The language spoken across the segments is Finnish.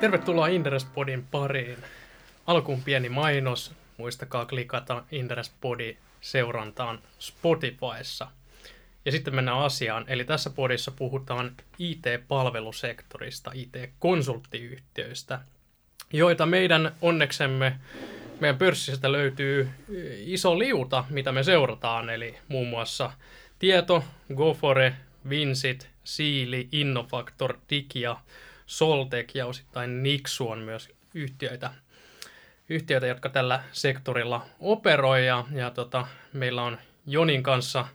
Tervetuloa Inderespodin pariin. Alkuun pieni mainos. Muistakaa klikata Inderespodi seurantaan Spotifyssa. Ja sitten mennään asiaan. Eli tässä podissa puhutaan IT-palvelusektorista, IT-konsulttiyhtiöistä, joita meidän onneksemme meidän pörssistä löytyy iso liuta, mitä me seurataan. Eli muun muassa Tieto, Gofore, Vinsit, Siili, Innofactor, Digia, Soltek ja osittain Nixu on myös yhtiöitä, yhtiöitä jotka tällä sektorilla operoi. Ja, ja tota, meillä on Jonin kanssa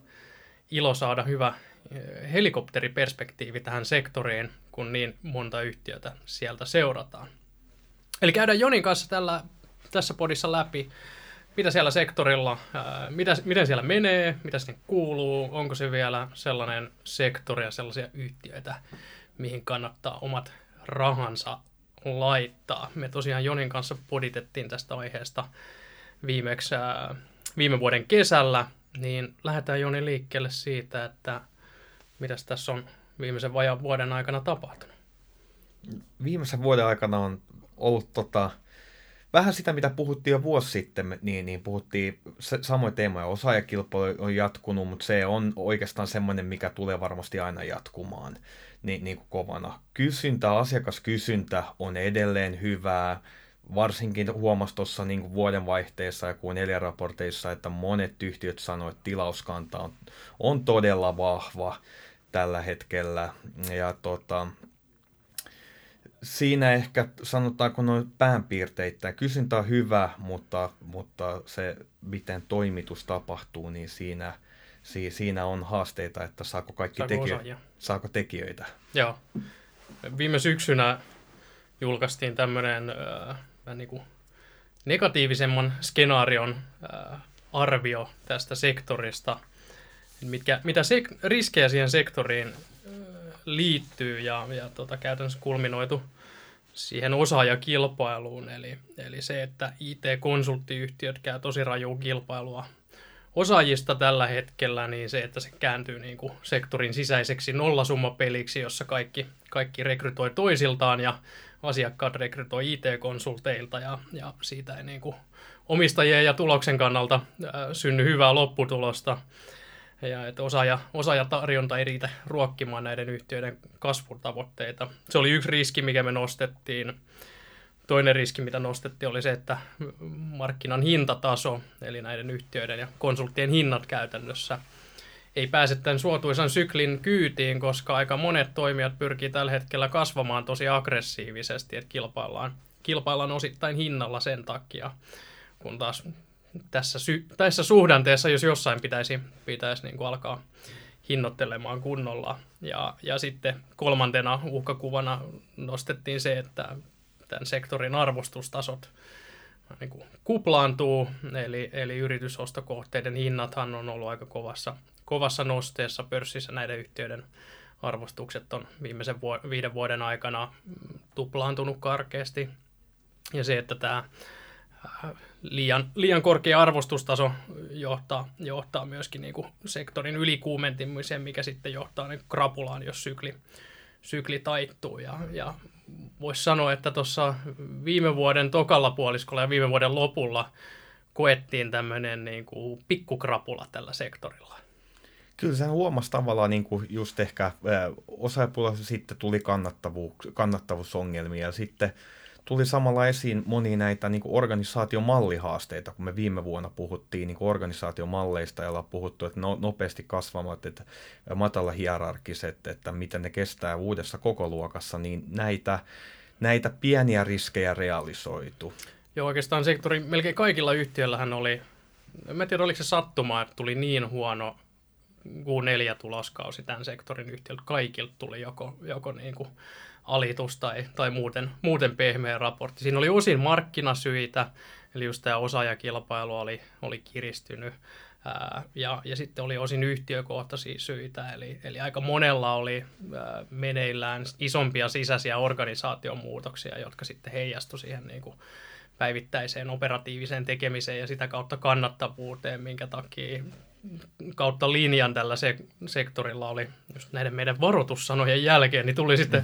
ilo saada hyvä eh, helikopteriperspektiivi tähän sektoriin, kun niin monta yhtiötä sieltä seurataan. Eli käydään Jonin kanssa tällä, tässä podissa läpi, mitä siellä sektorilla, ää, mitä, miten siellä menee, mitä sinne kuuluu, onko se vielä sellainen sektori ja sellaisia yhtiöitä, mihin kannattaa omat rahansa laittaa. Me tosiaan Jonin kanssa poditettiin tästä aiheesta viimeksi viime vuoden kesällä, niin lähdetään Joni liikkeelle siitä, että mitä tässä on viimeisen vajan vuoden aikana tapahtunut. Viimeisen vuoden aikana on ollut tota, vähän sitä, mitä puhuttiin jo vuosi sitten, niin, niin puhuttiin samoin teemoja. Osaajakilpailu on jatkunut, mutta se on oikeastaan semmoinen, mikä tulee varmasti aina jatkumaan niin, niin kuin kovana. Kysyntä, asiakaskysyntä on edelleen hyvää. Varsinkin huomasi tuossa niin vuodenvaihteessa ja kuin raporteissa, että monet yhtiöt sanoivat, että tilauskanta on, on todella vahva tällä hetkellä. Ja tota, siinä ehkä sanotaanko noin päänpiirteitä. Kysyntä on hyvä, mutta, mutta se miten toimitus tapahtuu, niin siinä, siinä on haasteita, että saako kaikki saako, tekijö, saako tekijöitä. Joo. Viime syksynä julkaistiin tämmöinen äh, niin kuin negatiivisemman skenaarion äh, arvio tästä sektorista, mitkä, mitä sek- riskejä siihen sektoriin liittyy ja, ja tota, käytännössä kulminoitu siihen osaajakilpailuun, eli, eli se, että IT-konsulttiyhtiöt käy tosi rajua kilpailua osaajista tällä hetkellä, niin se, että se kääntyy niin kuin sektorin sisäiseksi nollasummapeliksi, jossa kaikki, kaikki rekrytoi toisiltaan ja asiakkaat rekrytoi IT-konsulteilta ja, ja siitä ei niin kuin omistajien ja tuloksen kannalta ää, synny hyvää lopputulosta ja että osaaja, osaajatarjonta ei riitä ruokkimaan näiden yhtiöiden kasvutavoitteita. Se oli yksi riski, mikä me nostettiin. Toinen riski, mitä nostettiin, oli se, että markkinan hintataso, eli näiden yhtiöiden ja konsulttien hinnat käytännössä, ei pääse tämän suotuisan syklin kyytiin, koska aika monet toimijat pyrkii tällä hetkellä kasvamaan tosi aggressiivisesti, että kilpaillaan, kilpaillaan osittain hinnalla sen takia, kun taas tässä, sy- tässä suhdanteessa, jos jossain pitäisi, pitäisi niin kuin alkaa hinnoittelemaan kunnolla. Ja, ja sitten kolmantena uhkakuvana nostettiin se, että tämän sektorin arvostustasot niin kuin kuplaantuu, eli, eli yritysostokohteiden hinnathan on ollut aika kovassa, kovassa nosteessa pörssissä näiden yhtiöiden arvostukset on viimeisen vu- viiden vuoden aikana tuplaantunut karkeasti. Ja se, että tämä liian, liian korkea arvostustaso johtaa, johtaa myöskin niin kuin sektorin ylikuumentimiseen, mikä sitten johtaa niin krapulaan, jos sykli, sykli taittuu. Ja, ja voisi sanoa, että tuossa viime vuoden tokalla puoliskolla ja viime vuoden lopulla koettiin tämmöinen niin kuin pikkukrapula tällä sektorilla. Kyllä sen huomasi tavallaan niin kuin just ehkä osapuolella sitten tuli kannattavuus, kannattavuusongelmia ja sitten tuli samalla esiin moni näitä niin kuin organisaatiomallihaasteita, kun me viime vuonna puhuttiin niin kuin organisaatiomalleista ja ollaan puhuttu, että no, nopeasti kasvavat, että matala hierarkiset, että miten ne kestää uudessa kokoluokassa, niin näitä, näitä pieniä riskejä realisoitu. Joo, oikeastaan sektori, melkein kaikilla yhtiöillähän oli, en tiedä oliko se sattuma, että tuli niin huono Q4-tuloskausi tämän sektorin yhtiöltä, kaikilta tuli joko, joko niin kuin alitus tai, tai muuten, muuten pehmeä raportti. Siinä oli osin markkinasyitä, eli just tämä osaajakilpailu oli, oli kiristynyt, ja, ja sitten oli osin yhtiökohtaisia syitä, eli, eli aika monella oli ää, meneillään isompia sisäisiä organisaatiomuutoksia, jotka sitten heijastu siihen niin kuin päivittäiseen operatiiviseen tekemiseen ja sitä kautta kannattavuuteen, minkä takia kautta linjan tällä se- sektorilla oli just näiden meidän varoitussanojen jälkeen, niin tuli sitten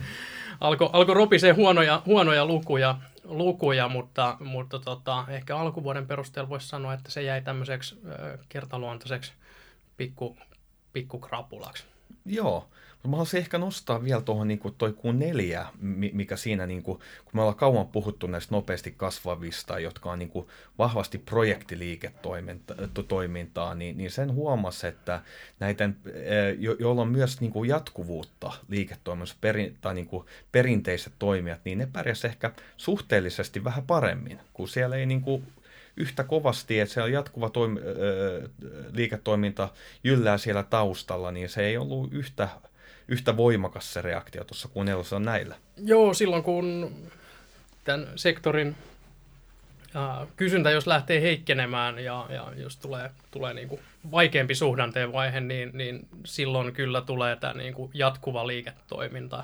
alkoi alko ropisee huonoja, huonoja lukuja, lukuja, mutta, mutta tota, ehkä alkuvuoden perusteella voisi sanoa, että se jäi tämmöiseksi kertaluontoiseksi pikku, pikkukrapulaksi. Joo, Mä haluaisin ehkä nostaa vielä tuohon niin toi Q4, mikä siinä, niin kuin, kun me ollaan kauan puhuttu näistä nopeasti kasvavista, jotka on niin kuin, vahvasti projektiliiketoimintaa, niin, niin sen huomasi, että näiden, eh, jo, joilla on myös niin kuin jatkuvuutta liiketoiminnassa, perin, tai niin kuin perinteiset toimijat, niin ne pärjäs ehkä suhteellisesti vähän paremmin, kun siellä ei niin kuin, yhtä kovasti, että siellä jatkuva toim- liiketoiminta jyllää siellä taustalla, niin se ei ollut yhtä yhtä voimakas se reaktio tuossa kuin nelosella näillä. Joo, silloin kun tämän sektorin ää, kysyntä, jos lähtee heikkenemään ja, ja jos tulee, tulee niin kuin vaikeampi suhdanteen vaihe, niin, niin silloin kyllä tulee tämä niin kuin jatkuva liiketoiminta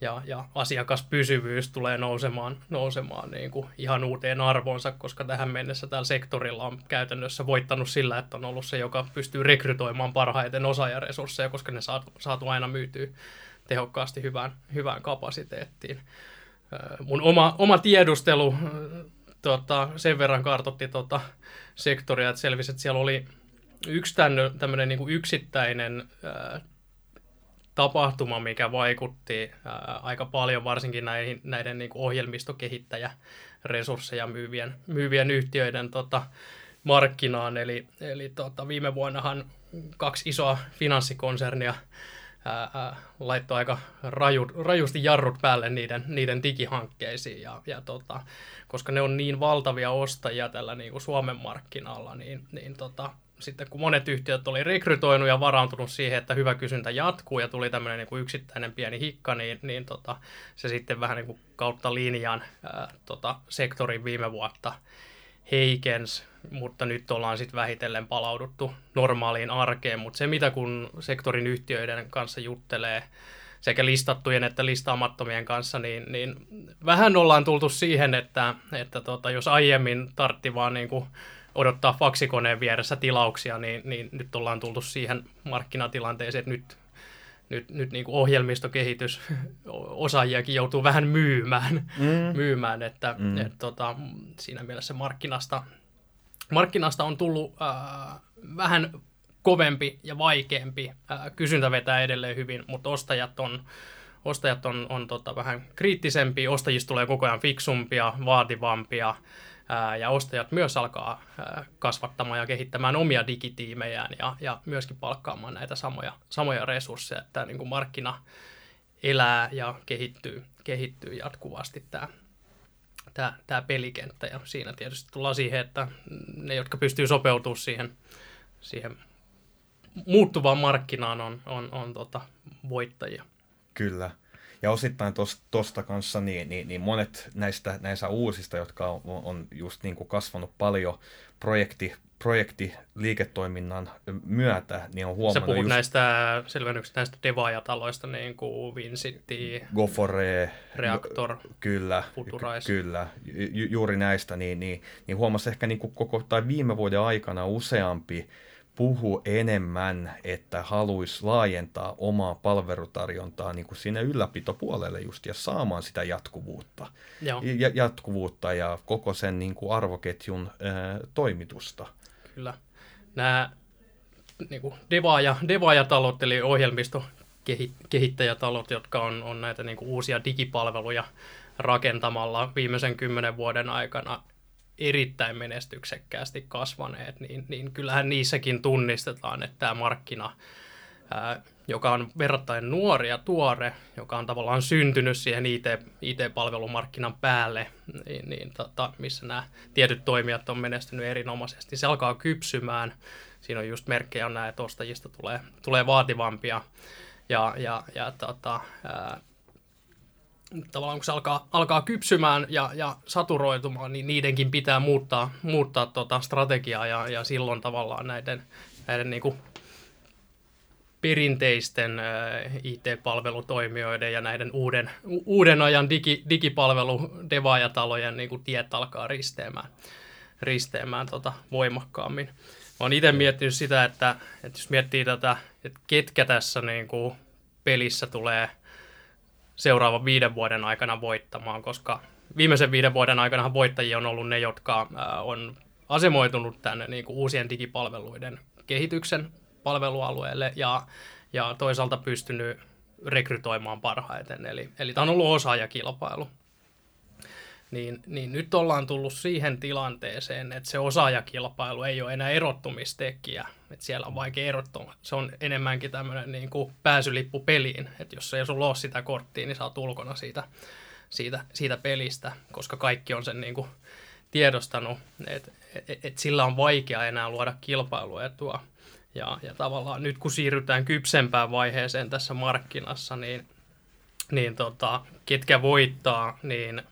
ja, ja asiakaspysyvyys tulee nousemaan, nousemaan niin kuin ihan uuteen arvoonsa, koska tähän mennessä tällä sektorilla on käytännössä voittanut sillä, että on ollut se, joka pystyy rekrytoimaan parhaiten osaajaresursseja, koska ne saatu, saatu aina myytyä tehokkaasti hyvään, hyvään kapasiteettiin. Mun oma, oma tiedustelu tota, sen verran kartotti tota, sektoria, että selvisi, että siellä oli yksi tämmöinen niin yksittäinen tapahtuma, mikä vaikutti ää, aika paljon varsinkin näihin, näiden niin kuin ohjelmistokehittäjäresursseja myyvien, myyvien yhtiöiden tota, markkinaan. Eli, eli tota, viime vuonnahan kaksi isoa finanssikonsernia ää, ää, laittoi aika rajut, rajusti jarrut päälle niiden, niiden digihankkeisiin. Ja, ja tota, koska ne on niin valtavia ostajia tällä niin kuin Suomen markkinalla, niin, niin tota, sitten kun monet yhtiöt oli rekrytoinut ja varautunut siihen, että hyvä kysyntä jatkuu ja tuli tämmöinen niin kuin yksittäinen pieni hikka, niin, niin tota, se sitten vähän niin kuin kautta linjan ää, tota, sektorin viime vuotta heikens, mutta nyt ollaan sitten vähitellen palauduttu normaaliin arkeen, mutta se mitä kun sektorin yhtiöiden kanssa juttelee, sekä listattujen että listaamattomien kanssa, niin, niin vähän ollaan tultu siihen, että, että tota, jos aiemmin tartti vaan niin kuin odottaa faksikoneen vieressä tilauksia, niin, niin nyt ollaan tultu siihen markkinatilanteeseen, että nyt, nyt, nyt niin kuin ohjelmistokehitys osaajiakin joutuu vähän myymään, mm. myymään että mm. et, tota, siinä mielessä markkinasta, markkinasta on tullut äh, vähän kovempi ja vaikeampi. Äh, kysyntä vetää edelleen hyvin, mutta ostajat on, ostajat on, on tota, vähän kriittisempiä, ostajista tulee koko ajan fiksumpia, vaativampia, ja ostajat myös alkaa kasvattamaan ja kehittämään omia digitiimejään ja, ja myöskin palkkaamaan näitä samoja, samoja resursseja, että niin kuin markkina elää ja kehittyy, kehittyy jatkuvasti tämä, tämä, tämä pelikenttä ja siinä tietysti tullaan siihen, että ne, jotka pystyy sopeutumaan siihen, siihen muuttuvaan markkinaan on, on, on tota, voittajia. Kyllä. Ja osittain tuosta kanssa niin, niin, niin monet näistä, näistä uusista, jotka on, on just niin kuin kasvanut paljon projekti, projektiliiketoiminnan myötä, niin on huomannut... Sä puhut just... näistä selvennyksistä näistä devaajataloista, niin kuin Vincity, Gofore, Reaktor, kyllä, Futurize. Kyllä, ju, juuri näistä, niin, niin, niin huomasi ehkä niin kuin koko, tai viime vuoden aikana useampi puhu enemmän, että haluaisi laajentaa omaa palvelutarjontaa niin kuin sinne ylläpitopuolelle just ja saamaan sitä jatkuvuutta. Joo. Ja, jatkuvuutta ja koko sen niin kuin arvoketjun ää, toimitusta. Kyllä. Nämä niin kuin devaaja, devaajatalot eli ohjelmistokehittäjätalot, jotka on, on näitä niin kuin uusia digipalveluja rakentamalla viimeisen kymmenen vuoden aikana erittäin menestyksekkäästi kasvaneet, niin, niin kyllähän niissäkin tunnistetaan, että tämä markkina, ää, joka on verrattain nuori ja tuore, joka on tavallaan syntynyt siihen IT, IT-palvelumarkkinan päälle, niin, niin tota, missä nämä tietyt toimijat on menestynyt erinomaisesti. Se alkaa kypsymään. Siinä on just merkkejä on näin, että ostajista tulee, tulee vaativampia. Ja, ja, ja tota, ää, tavallaan kun se alkaa, alkaa kypsymään ja, ja saturoitumaan, niin niidenkin pitää muuttaa, muuttaa tota strategiaa ja, ja silloin tavallaan näiden, näiden niin kuin perinteisten IT-palvelutoimijoiden ja näiden uuden, uuden ajan digi, digipalvelu devaajatalojen niin kuin tiet alkaa risteämään, risteämään tota voimakkaammin. Oon itse miettinyt sitä, että, että jos miettii tätä, että ketkä tässä niin kuin pelissä tulee – seuraavan viiden vuoden aikana voittamaan, koska viimeisen viiden vuoden aikana voittajia on ollut ne, jotka on asemoitunut tänne niin kuin uusien digipalveluiden kehityksen palvelualueelle ja, ja toisaalta pystynyt rekrytoimaan parhaiten. Eli, eli tämä on ollut osaajakilpailu. Niin, niin nyt ollaan tullut siihen tilanteeseen, että se osaajakilpailu ei ole enää erottumistekijä. Että siellä on vaikea erottua. Se on enemmänkin tämmöinen niin kuin pääsylippu peliin. Että jos ei sulla ole sitä korttia, niin sä oot ulkona siitä, siitä, siitä pelistä, koska kaikki on sen niin kuin tiedostanut, että et, et sillä on vaikea enää luoda kilpailuetua. Ja, ja tavallaan nyt kun siirrytään kypsempään vaiheeseen tässä markkinassa, niin, niin tota, ketkä voittaa, niin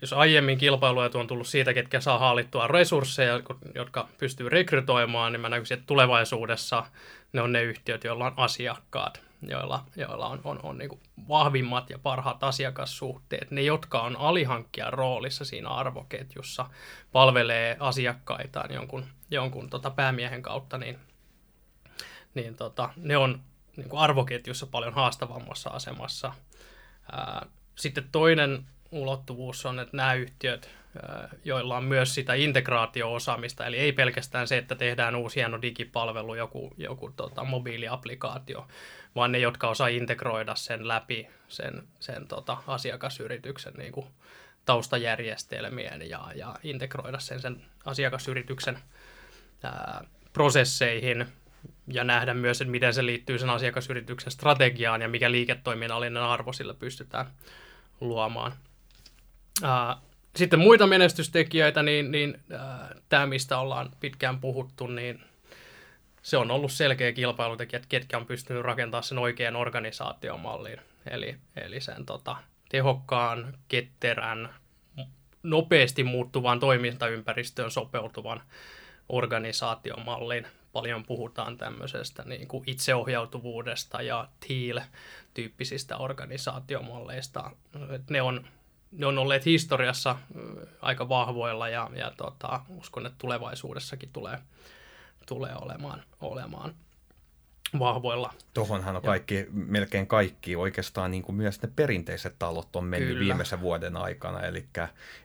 jos aiemmin kilpailuetu on tullut siitä, ketkä saa haalittua resursseja, jotka pystyy rekrytoimaan, niin mä näkisin, että tulevaisuudessa ne on ne yhtiöt, joilla on asiakkaat, joilla, joilla on, on, on niin vahvimmat ja parhaat asiakassuhteet. Ne, jotka on alihankkijan roolissa siinä arvoketjussa, palvelee asiakkaitaan jonkun, jonkun tota päämiehen kautta, niin, niin tota, ne on niin arvoketjussa paljon haastavammassa asemassa. Ää, sitten toinen ulottuvuus on, että nämä yhtiöt, joilla on myös sitä integraatio-osaamista, eli ei pelkästään se, että tehdään uusi hieno digipalvelu, joku, joku tota, mobiiliaplikaatio, vaan ne, jotka osaa integroida sen läpi sen, sen tota, asiakasyrityksen niin kuin taustajärjestelmien ja, ja integroida sen, sen asiakasyrityksen ää, prosesseihin ja nähdä myös, että miten se liittyy sen asiakasyrityksen strategiaan ja mikä liiketoiminnallinen arvo sillä pystytään luomaan. Ää, sitten muita menestystekijöitä, niin, niin tämä, mistä ollaan pitkään puhuttu, niin se on ollut selkeä kilpailutekijä, että ketkä on pystynyt rakentamaan sen oikean organisaatiomallin. Eli, eli sen tota, tehokkaan, ketterän, nopeasti muuttuvan toimintaympäristöön sopeutuvan organisaatiomallin. Paljon puhutaan tämmöisestä niin kuin itseohjautuvuudesta ja TEAL-tyyppisistä organisaatiomalleista. Ne on ne on olleet historiassa aika vahvoilla ja, ja tota, uskon, että tulevaisuudessakin tulee, tulee olemaan, olemaan vahvoilla. Tuohonhan on kaikki, ja. melkein kaikki, oikeastaan niin kuin myös ne perinteiset talot on mennyt Kyllä. viimeisen vuoden aikana, eli,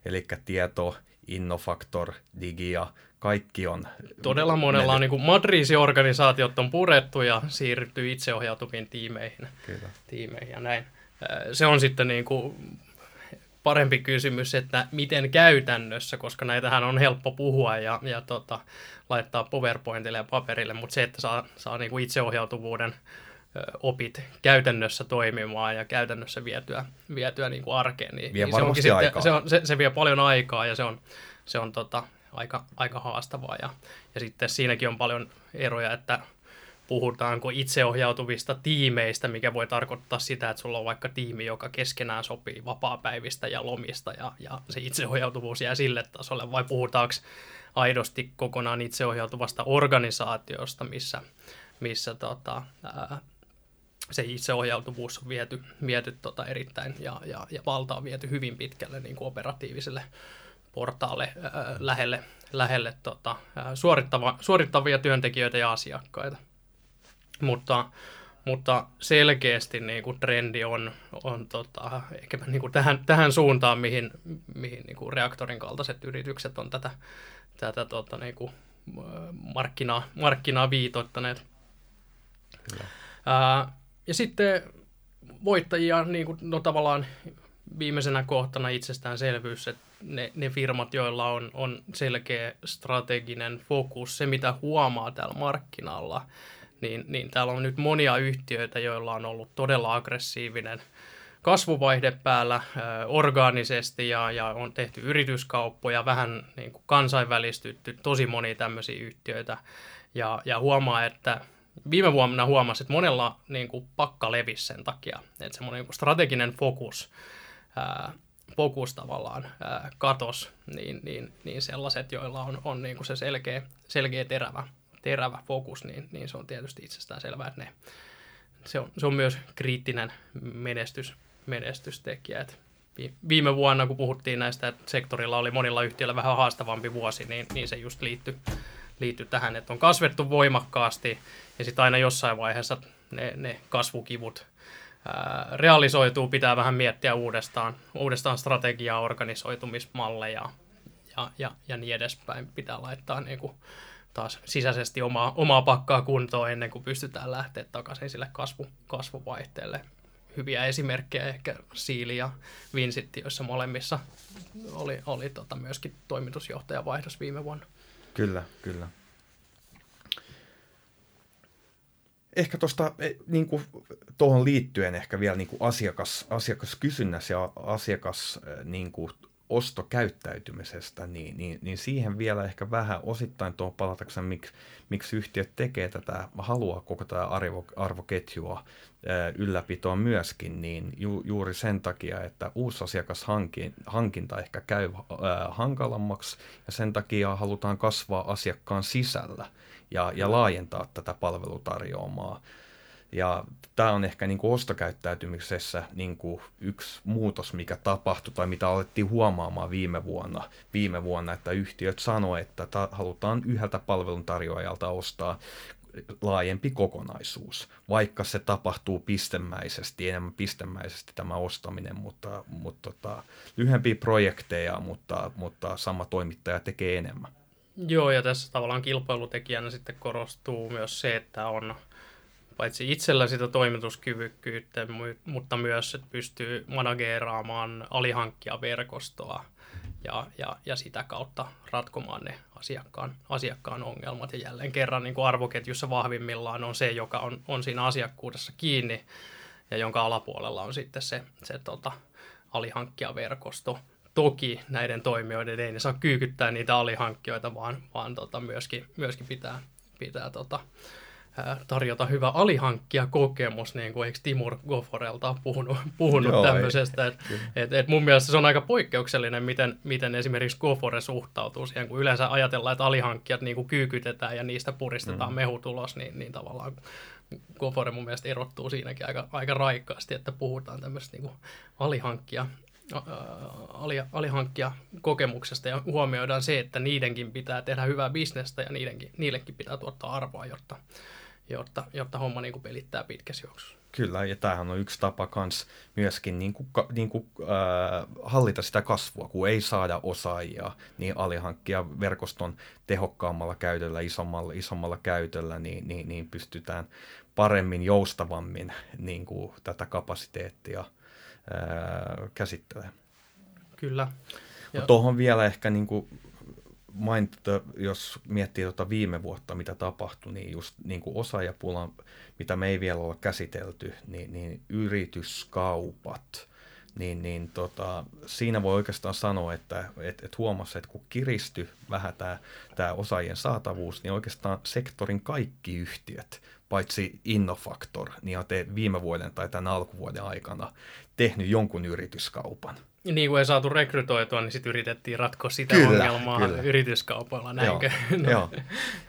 eli tieto, Innofactor, Digi ja kaikki on... Todella monella mennyt. on niin matriisiorganisaatiot on purettu ja siirrytty itseohjautuviin tiimeihin, Kyllä. tiimeihin ja näin. Se on sitten niin kuin parempi kysymys, että miten käytännössä, koska näitähän on helppo puhua ja, ja tota, laittaa PowerPointille ja paperille, mutta se, että saa, saa niinku itseohjautuvuuden opit käytännössä toimimaan ja käytännössä vietyä, vietyä niin kuin arkeen, niin, vie niin se, onkin sitten, se, on, se, se vie paljon aikaa ja se on, se on tota, aika, aika haastavaa. Ja, ja sitten siinäkin on paljon eroja, että puhutaanko itseohjautuvista tiimeistä, mikä voi tarkoittaa sitä, että sulla on vaikka tiimi, joka keskenään sopii vapaapäivistä ja lomista ja, ja se itseohjautuvuus jää sille tasolle, vai puhutaanko aidosti kokonaan itseohjautuvasta organisaatiosta, missä, missä tota, ää, se itseohjautuvuus on viety, viety tota erittäin ja, ja, ja valta on viety hyvin pitkälle niin kuin operatiiviselle portaalle ää, lähelle, lähelle tota, ää, suorittava, suorittavia työntekijöitä ja asiakkaita. Mutta, mutta selkeästi niin kuin trendi on, on tota, ehkä niin kuin tähän, tähän suuntaan, mihin, mihin niin kuin reaktorin kaltaiset yritykset on tätä, tätä tota, niin kuin markkinaa, markkinaa viitoittaneet. Ää, ja sitten voittajia, niin kuin, no tavallaan viimeisenä kohtana itsestäänselvyys, että ne, ne firmat, joilla on, on selkeä strateginen fokus, se mitä huomaa täällä markkinalla, niin, niin täällä on nyt monia yhtiöitä, joilla on ollut todella aggressiivinen kasvuvaihde päällä ö, orgaanisesti ja, ja on tehty yrityskauppoja, vähän niin kuin kansainvälistytty, tosi moni tämmöisiä yhtiöitä. Ja, ja huomaa, että viime vuonna huomasi, että monella niin kuin pakka levisi sen takia, että semmoinen niin strateginen fokus, ää, fokus tavallaan ää, katos, niin, niin, niin sellaiset, joilla on, on niin kuin se selkeä, selkeä terävä terävä fokus, niin, niin se on tietysti itsestään selvää, että ne, se, on, se on myös kriittinen menestys, menestystekijä. Et viime vuonna, kun puhuttiin näistä, että sektorilla oli monilla yhtiöillä vähän haastavampi vuosi, niin, niin se just liittyi liitty tähän, että on kasvettu voimakkaasti ja sitten aina jossain vaiheessa ne, ne kasvukivut ää, realisoituu, pitää vähän miettiä uudestaan, uudestaan strategiaa, organisoitumismalleja ja, ja, ja niin edespäin. Pitää laittaa niin kuin, taas sisäisesti omaa, omaa pakkaa kuntoon ennen kuin pystytään lähteä takaisin sille kasvu, kasvuvaihteelle. Hyviä esimerkkejä ehkä Siili ja Vinsitti, joissa molemmissa oli, oli tota myöskin toimitusjohtajavaihdos viime vuonna. Kyllä, kyllä. Ehkä tuosta niin tuohon liittyen ehkä vielä niin kuin asiakas, asiakaskysynnässä ja asiakas niin kuin, ostokäyttäytymisestä, niin, niin, niin siihen vielä ehkä vähän osittain tuohon palatakseni, miksi, miksi yhtiöt tekee tätä, haluaa koko tätä arvo, arvoketjua ylläpitoa myöskin, niin ju, juuri sen takia, että uusi asiakashankinta ehkä käy ää, hankalammaksi ja sen takia halutaan kasvaa asiakkaan sisällä ja, ja laajentaa tätä palvelutarjoamaa. Ja tämä on ehkä niin kuin ostokäyttäytymisessä niin kuin yksi muutos, mikä tapahtui tai mitä alettiin huomaamaan viime vuonna, viime vuonna että yhtiöt sanoivat, että ta- halutaan yhdeltä palveluntarjoajalta ostaa laajempi kokonaisuus, vaikka se tapahtuu pistemäisesti, enemmän pistemäisesti tämä ostaminen, mutta, mutta tota, lyhyempiä projekteja, mutta, mutta sama toimittaja tekee enemmän. Joo, ja tässä tavallaan kilpailutekijänä sitten korostuu myös se, että on paitsi itsellä sitä toimituskyvykkyyttä, mutta myös, että pystyy manageeraamaan alihankkijaverkostoa ja, ja, ja sitä kautta ratkomaan ne asiakkaan, asiakkaan ongelmat. Ja jälleen kerran niin kuin arvoketjussa vahvimmillaan on se, joka on, on siinä asiakkuudessa kiinni ja jonka alapuolella on sitten se, se tota, alihankkijaverkosto. Toki näiden toimijoiden ei ne saa kyykyttää niitä alihankkijoita, vaan, vaan tota, myöskin, myöskin pitää, pitää tota, tarjota hyvä alihankkija kokemus, niin kuin eikö Timur Goforelta ole puhunut, puhunut Joo, tämmöisestä. Et, et, et mun mielestä se on aika poikkeuksellinen, miten, miten esimerkiksi Gofore suhtautuu siihen, kun yleensä ajatellaan, että alihankkijat niin kuin kyykytetään ja niistä puristetaan mm. mehutulos, niin, niin tavallaan Gofore mun mielestä erottuu siinäkin aika, aika raikkaasti, että puhutaan tämmöistä niin alihankkija ali, alihankkia kokemuksesta ja huomioidaan se, että niidenkin pitää tehdä hyvää bisnestä ja niidenkin, niillekin pitää tuottaa arvoa, jotta, jotta, jotta homma niin kuin pelittää pitkässä juoksussa. Kyllä, ja tämähän on yksi tapa kans myöskin niin kuin, niin kuin, äh, hallita sitä kasvua, kun ei saada osaajia, niin alihankkia verkoston tehokkaammalla käytöllä, isommalla, isommalla käytöllä, niin, niin, niin pystytään paremmin, joustavammin niin kuin, tätä kapasiteettia äh, käsittelemään. Kyllä. Tuohon vielä ehkä niin kuin mainita, jos miettii tuota viime vuotta, mitä tapahtui, niin just niin kuin osaajapulan, mitä me ei vielä olla käsitelty, niin, niin yrityskaupat, niin, niin tota, siinä voi oikeastaan sanoa, että et, et huomasi, että kun kiristyi vähän tämä, tämä osaajien saatavuus, niin oikeastaan sektorin kaikki yhtiöt, paitsi Innofactor, niin on viime vuoden tai tämän alkuvuoden aikana tehnyt jonkun yrityskaupan. Niin kuin ei saatu rekrytoitua, niin sitten yritettiin ratkoa sitä kyllä, ongelmaa kyllä. yrityskaupoilla, näinkö? No. Joo.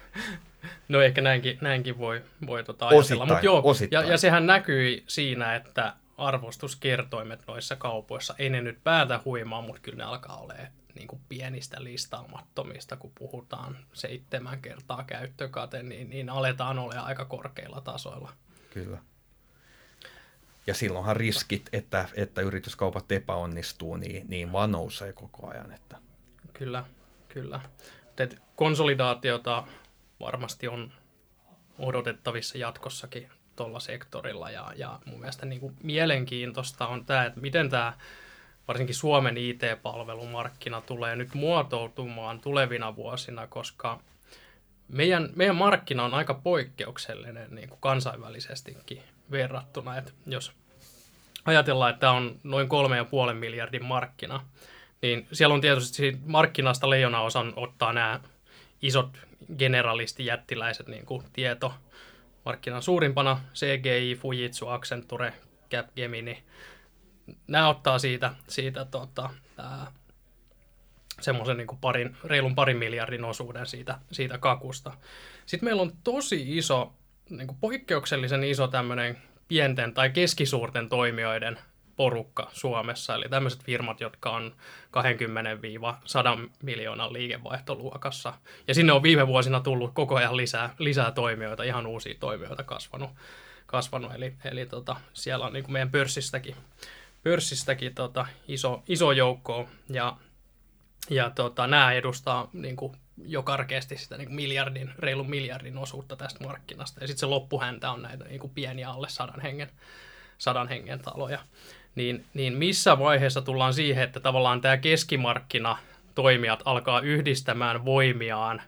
no ehkä näinkin, näinkin voi, voi tota ajatella. Mut joo, osittain. Ja, ja sehän näkyi siinä, että arvostuskertoimet noissa kaupoissa, ei ne nyt päätä huimaa, mutta kyllä ne alkaa olemaan niin kuin pienistä listaamattomista, kun puhutaan seitsemän kertaa käyttökate, niin, niin aletaan olla aika korkeilla tasoilla. Kyllä. Ja silloinhan riskit, että, että yrityskaupat epäonnistuu, niin, niin vaan nousee koko ajan. Että. Kyllä, kyllä. Et konsolidaatiota varmasti on odotettavissa jatkossakin tuolla sektorilla. Ja, ja mun mielestä niin kuin mielenkiintoista on tämä, että miten tämä varsinkin Suomen IT-palvelumarkkina tulee nyt muotoutumaan tulevina vuosina, koska meidän, meidän markkina on aika poikkeuksellinen niin kuin kansainvälisestikin verrattuna. Että jos ajatellaan, että on noin 3,5 miljardin markkina, niin siellä on tietysti markkinasta leijona osan ottaa nämä isot generalistijättiläiset niin kuin tieto markkinan suurimpana, CGI, Fujitsu, Accenture, Capgemini. Nämä ottaa siitä, siitä tota, semmoisen niin parin, reilun parin miljardin osuuden siitä, siitä kakusta. Sitten meillä on tosi iso niin kuin poikkeuksellisen iso tämmöinen pienten tai keskisuurten toimijoiden porukka Suomessa, eli tämmöiset firmat, jotka on 20-100 miljoonan liikevaihtoluokassa. Ja sinne on viime vuosina tullut koko ajan lisää, lisää toimijoita, ihan uusia toimijoita kasvanut, kasvanut, eli, eli tota, siellä on niin kuin meidän pörssistäkin, pörssistäkin tota, iso, iso joukko, ja, ja tota, nämä edustaa niin kuin jo karkeasti sitä niin miljardin, reilun miljardin osuutta tästä markkinasta, ja sitten se loppuhäntä on näitä niin pieniä alle sadan hengen, sadan hengen taloja. Niin, niin missä vaiheessa tullaan siihen, että tavallaan tämä keskimarkkina toimijat alkaa yhdistämään voimiaan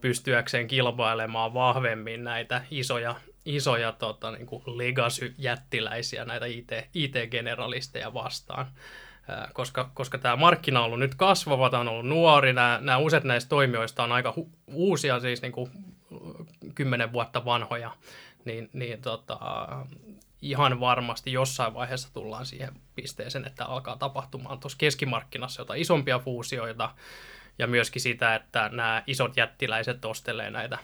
pystyäkseen kilpailemaan vahvemmin näitä isoja, isoja tota, niin kuin legacy-jättiläisiä, näitä IT, IT-generalisteja vastaan. Koska, koska tämä markkina on ollut nyt kasvava, tämä on ollut nuori, nämä, nämä useat näistä toimijoista on aika hu- uusia, siis niin kuin kymmenen vuotta vanhoja, niin, niin tota, ihan varmasti jossain vaiheessa tullaan siihen pisteeseen, että alkaa tapahtumaan tuossa keskimarkkinassa jotain isompia fuusioita, ja myöskin sitä, että nämä isot jättiläiset ostelee näitä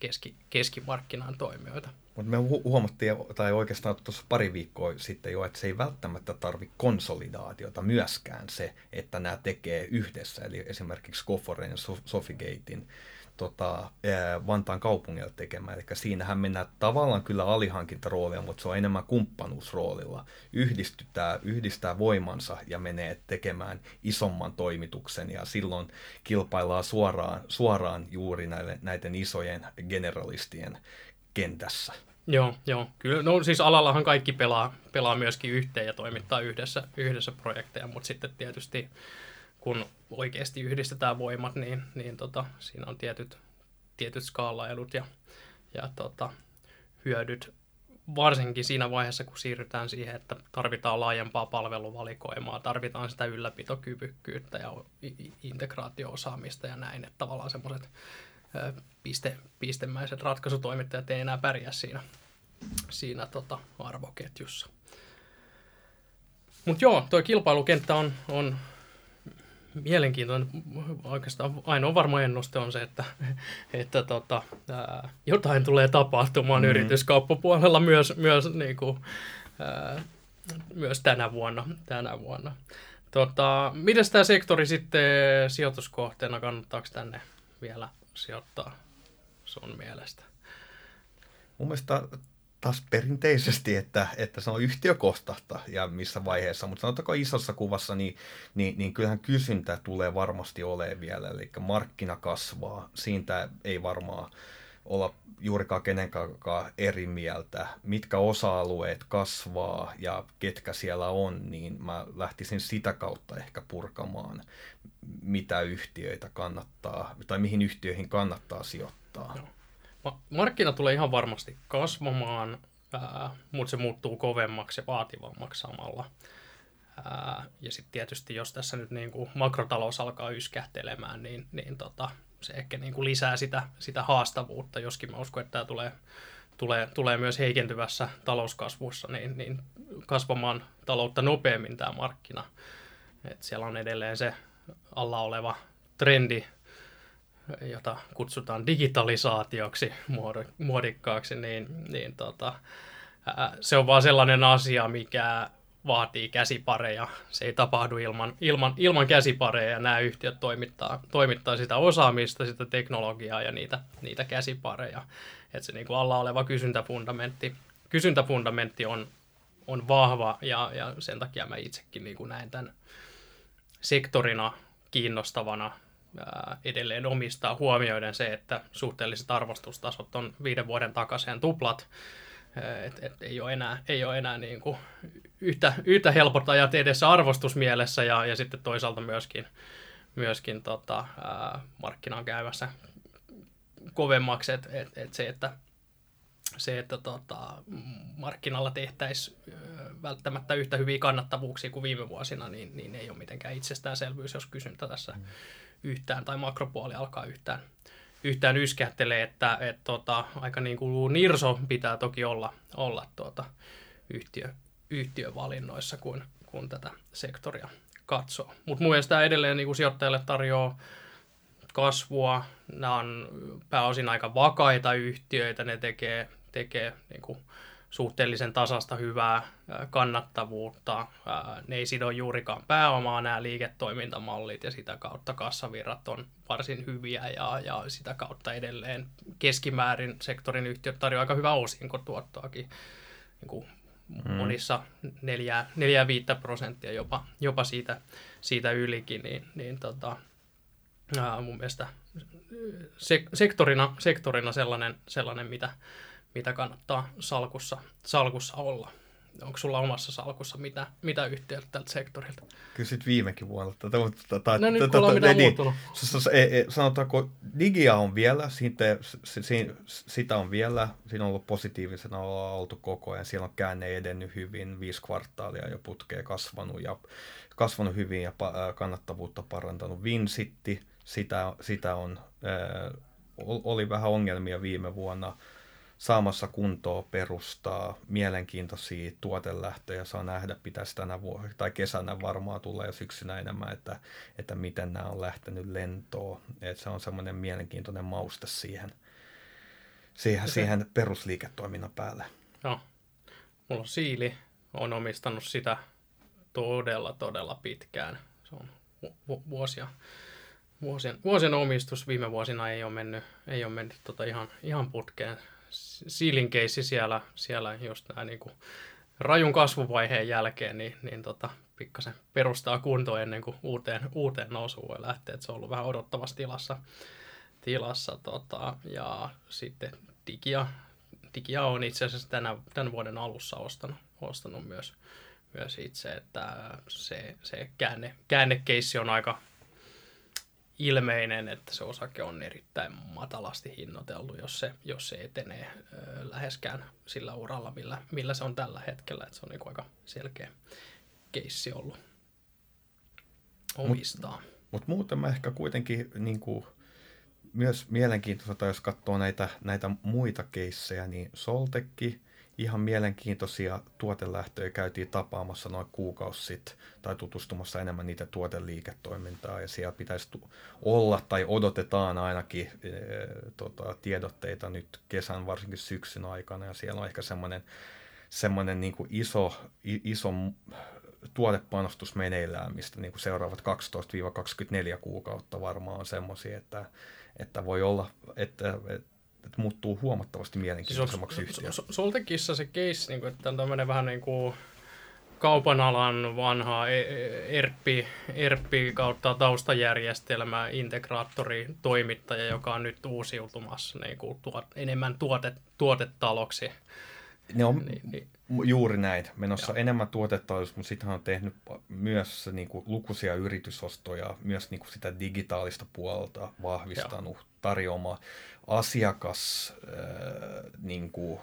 keski, keskimarkkinan toimijoita. Mutta me huomattiin, tai oikeastaan tuossa pari viikkoa sitten jo, että se ei välttämättä tarvi konsolidaatiota myöskään se, että nämä tekee yhdessä. Eli esimerkiksi Goforen ja Sofigatein tota, Vantaan kaupungilla tekemään. Eli siinähän mennään tavallaan kyllä alihankintaroolia, mutta se on enemmän kumppanuusroolilla. Yhdistytää, yhdistää voimansa ja menee tekemään isomman toimituksen ja silloin kilpaillaan suoraan, suoraan juuri näille, näiden isojen generalistien kentässä. Joo, joo. Kyllä, no siis alallahan kaikki pelaa, pelaa myöskin yhteen ja toimittaa yhdessä, yhdessä projekteja, mutta sitten tietysti kun oikeasti yhdistetään voimat, niin, niin tota, siinä on tietyt, tietyt skaalaedut ja, ja tota, hyödyt, varsinkin siinä vaiheessa, kun siirrytään siihen, että tarvitaan laajempaa palveluvalikoimaa, tarvitaan sitä ylläpitokyvykkyyttä ja integraatio-osaamista ja näin, että tavallaan semmoiset piste, pistemäiset ratkaisutoimittajat ei enää pärjää siinä, siinä tota, arvoketjussa. Mutta joo, tuo kilpailukenttä on, on mielenkiintoinen. Oikeastaan ainoa varma ennuste on se, että, että tota, ää, jotain tulee tapahtumaan mm. yrityskauppapuolella myös, myös, niin kuin, ää, myös tänä vuonna. Tänä vuonna. Tota, miten tämä sektori sitten sijoituskohteena, kannattaako tänne vielä sijoittaa sun mielestä? Mun mielestä taas perinteisesti, että, että se on yhtiökohtaista ja missä vaiheessa, mutta sanotaanko isossa kuvassa, niin, niin, niin kyllähän kysyntä tulee varmasti olemaan vielä, eli markkina kasvaa, siitä ei varmaan olla juurikaan kenenkään eri mieltä, mitkä osa-alueet kasvaa ja ketkä siellä on, niin mä lähtisin sitä kautta ehkä purkamaan, mitä yhtiöitä kannattaa, tai mihin yhtiöihin kannattaa sijoittaa. Joo markkina tulee ihan varmasti kasvamaan, ää, mutta se muuttuu kovemmaksi ja vaativammaksi samalla. Ää, ja sitten tietysti, jos tässä nyt niin kuin makrotalous alkaa yskähtelemään, niin, niin tota, se ehkä niin kuin lisää sitä, sitä haastavuutta, joskin mä uskon, että tämä tulee, tulee, tulee myös heikentyvässä talouskasvussa, niin, niin kasvamaan taloutta nopeammin tämä markkina. Et siellä on edelleen se alla oleva trendi jota kutsutaan digitalisaatioksi muodikkaaksi, niin, niin tota, se on vaan sellainen asia, mikä vaatii käsipareja. Se ei tapahdu ilman, ilman, ilman käsipareja ja nämä yhtiöt toimittaa, toimittaa sitä osaamista, sitä teknologiaa ja niitä, niitä käsipareja. Että se niin kuin alla oleva kysyntäfundamentti, kysyntäfundamentti on, on vahva ja, ja sen takia mä itsekin niin kuin näen tämän sektorina kiinnostavana edelleen omistaa huomioiden se, että suhteelliset arvostustasot on viiden vuoden takaisin tuplat. Et, et ei ole enää, ei ole enää niin kuin yhtä, yhtä helpot ajat edessä arvostusmielessä ja, ja sitten toisaalta myöskin, myöskin tota, ää, markkina käymässä kovemmaksi, että et, et se, että se, että tota, markkinalla tehtäisiin välttämättä yhtä hyviä kannattavuuksia kuin viime vuosina, niin, niin ei ole mitenkään itsestäänselvyys, jos kysyntä tässä mm yhtään, tai makropuoli alkaa yhtään, yhtään yskähtelee, että et, tota, aika niin kuin nirso pitää toki olla, olla tuota, yhtiö, yhtiövalinnoissa, kun, kun tätä sektoria katsoo. Mutta mun mielestä edelleen niin kuin sijoittajalle tarjoaa kasvua. Nämä on pääosin aika vakaita yhtiöitä, ne tekee, tekee niin kuin suhteellisen tasasta hyvää kannattavuutta. Ne ei sido juurikaan pääomaa nämä liiketoimintamallit ja sitä kautta kassavirrat on varsin hyviä ja, ja sitä kautta edelleen keskimäärin sektorin yhtiöt tarjoaa aika hyvää osinkotuottoakin niin kuin mm. monissa neljää, neljää viittä prosenttia jopa, jopa siitä, siitä ylikin, niin, niin tota, ää, mun mielestä se, sektorina, sektorina sellainen, sellainen mitä, mitä kannattaa salkussa, salkussa olla. Onko sulla omassa salkussa mitä, mitä yhtiöitä tältä sektorilta? Kysyt viimekin vuonna. Tätä, tätä, no nyt kuulla mitä muuttunut. Sanotaanko, digia on vielä, siitä, sitä on vielä, siinä on ollut positiivisena oltu koko ajan. Siellä on käänne edennyt hyvin, viisi kvartaalia jo putkeen kasvanut ja kasvanut hyvin ja kannattavuutta parantanut. Vinsitti, sitä, sitä on, oli vähän ongelmia viime vuonna saamassa kuntoa perustaa, mielenkiintoisia tuotelähtöjä saa nähdä, pitäisi tänä vuonna tai kesänä varmaan tulee syksynä enemmän, että, että miten nämä on lähtenyt lentoon. Että se on semmoinen mielenkiintoinen mauste siihen, siihen, siihen perusliiketoiminnan päälle. Joo. Mulla on Siili, on omistanut sitä todella, todella pitkään. Se on vu- vuosia, vuosien, vuosien omistus. Viime vuosina ei ole mennyt, ei ole mennyt tota ihan, ihan putkeen Siilin keissi siellä, siellä just nämä niin kuin rajun kasvuvaiheen jälkeen, niin, niin tota, pikkasen perustaa kuntoon ennen kuin uuteen, uuteen nousuun voi lähteä. se on ollut vähän odottavassa tilassa. tilassa tota, ja sitten Digia, Digia on itse asiassa tänä, tämän vuoden alussa ostanut, ostanut myös, myös itse, että se, se käänne, käännekeissi on aika, ilmeinen, että se osake on erittäin matalasti hinnoiteltu, jos se, jos se etenee ö, läheskään sillä uralla, millä, millä se on tällä hetkellä. Että se on niin aika selkeä keissi ollut omistaa. Mutta mut muuten mä ehkä kuitenkin niin kuin, myös mielenkiintoista, jos katsoo näitä, näitä muita keissejä, niin Soltekki, ihan mielenkiintoisia tuotelähtöjä käytiin tapaamassa noin kuukausi sitten tai tutustumassa enemmän niitä tuoteliiketoimintaa ja siellä pitäisi olla tai odotetaan ainakin e, tota, tiedotteita nyt kesän varsinkin syksyn aikana ja siellä on ehkä semmoinen semmoinen niin iso, iso tuotepanostus meneillään, mistä niin kuin seuraavat 12-24 kuukautta varmaan on semmoisia, että, että voi olla, että, että että muuttuu huomattavasti mielenkiintoisemmaksi siis yhtiö. Soltekissa se case, niin kuin, että on tämmöinen vähän niin kuin kaupan alan vanha e- ERPI, ERPI kautta taustajärjestelmä, integraattori, toimittaja, joka on nyt uusiutumassa niin kuin tuot, enemmän tuote, tuotetaloksi. Ne on niin, niin. juuri näin. Menossa Joo. enemmän tuotetalous, mutta sitten on tehnyt myös niin kuin, lukuisia yritysostoja, myös niin kuin, sitä digitaalista puolta vahvistanut, Joo. Tarjoamaan asiakas, äh, niin kuin,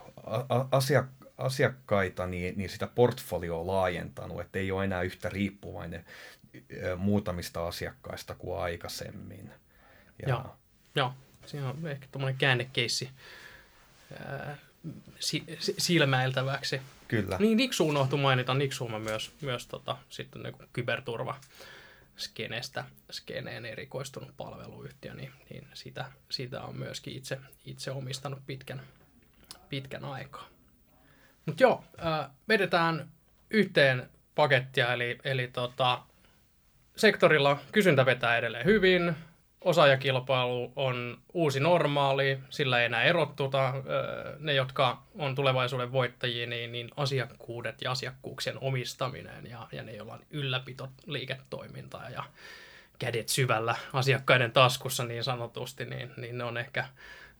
a, asiak, asiakkaita, niin, niin sitä portfolioa laajentanut, että ei ole enää yhtä riippuvainen äh, muutamista asiakkaista kuin aikaisemmin. Ja... Joo, Joo. siinä on ehkä tuommoinen käännekeissi äh, si, silmäiltäväksi. Kyllä. Niin Niksu unohtui mainita, Niksu on myös, myös tota, sitten niin kyberturva skenestä, skeneen erikoistunut palveluyhtiö, niin, niin sitä, sitä on myöskin itse, itse omistanut pitkän, pitkän aikaa. Mutta joo, äh, vedetään yhteen pakettia, eli, eli tota, sektorilla kysyntä vetää edelleen hyvin, osaajakilpailu on uusi normaali, sillä ei enää erottuta. Ne, jotka on tulevaisuuden voittajia, niin, niin asiakkuudet ja asiakkuuksien omistaminen ja, ja ne, joilla on ylläpito liiketoimintaa ja kädet syvällä asiakkaiden taskussa niin sanotusti, niin, niin ne on ehkä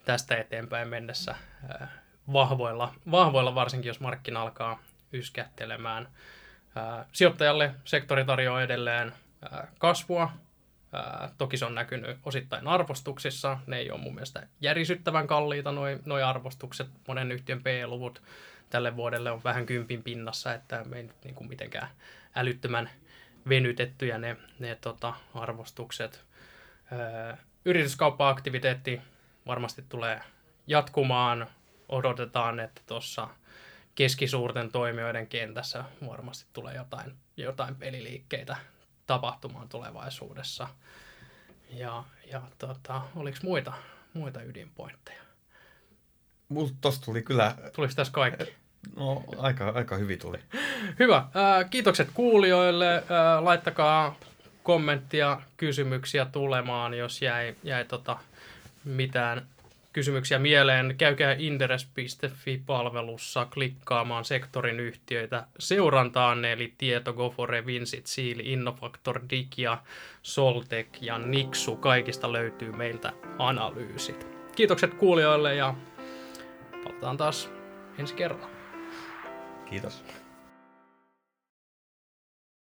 tästä eteenpäin mennessä vahvoilla, vahvoilla, varsinkin jos markkina alkaa yskättelemään. Sijoittajalle sektori tarjoaa edelleen kasvua, Toki se on näkynyt osittain arvostuksissa. Ne ei ole mun mielestä järisyttävän kalliita noin noi arvostukset. Monen yhtiön P-luvut tälle vuodelle on vähän kympin pinnassa, että me ei nyt niin kuin mitenkään älyttömän venytettyjä ne, ne tota, arvostukset. Yrityskauppa-aktiviteetti varmasti tulee jatkumaan. Odotetaan, että tuossa keskisuurten toimijoiden kentässä varmasti tulee jotain, jotain peliliikkeitä tapahtumaan tulevaisuudessa. Ja, ja tota, oliko muita, muita ydinpointteja? Mulla tosta tuli kyllä... Tuliko tässä kaikki? No, aika, aika hyvin tuli. Hyvä. Äh, kiitokset kuulijoille. Äh, laittakaa kommenttia, kysymyksiä tulemaan, jos jäi, jäi tota mitään kysymyksiä mieleen, käykää interes.fi-palvelussa klikkaamaan sektorin yhtiöitä seurantaan, eli Tieto, Gofore, Vincit, Siili, Innofactor, Digia, Soltek ja Nixu. Kaikista löytyy meiltä analyysit. Kiitokset kuulijoille ja palataan taas ensi kerralla. Kiitos.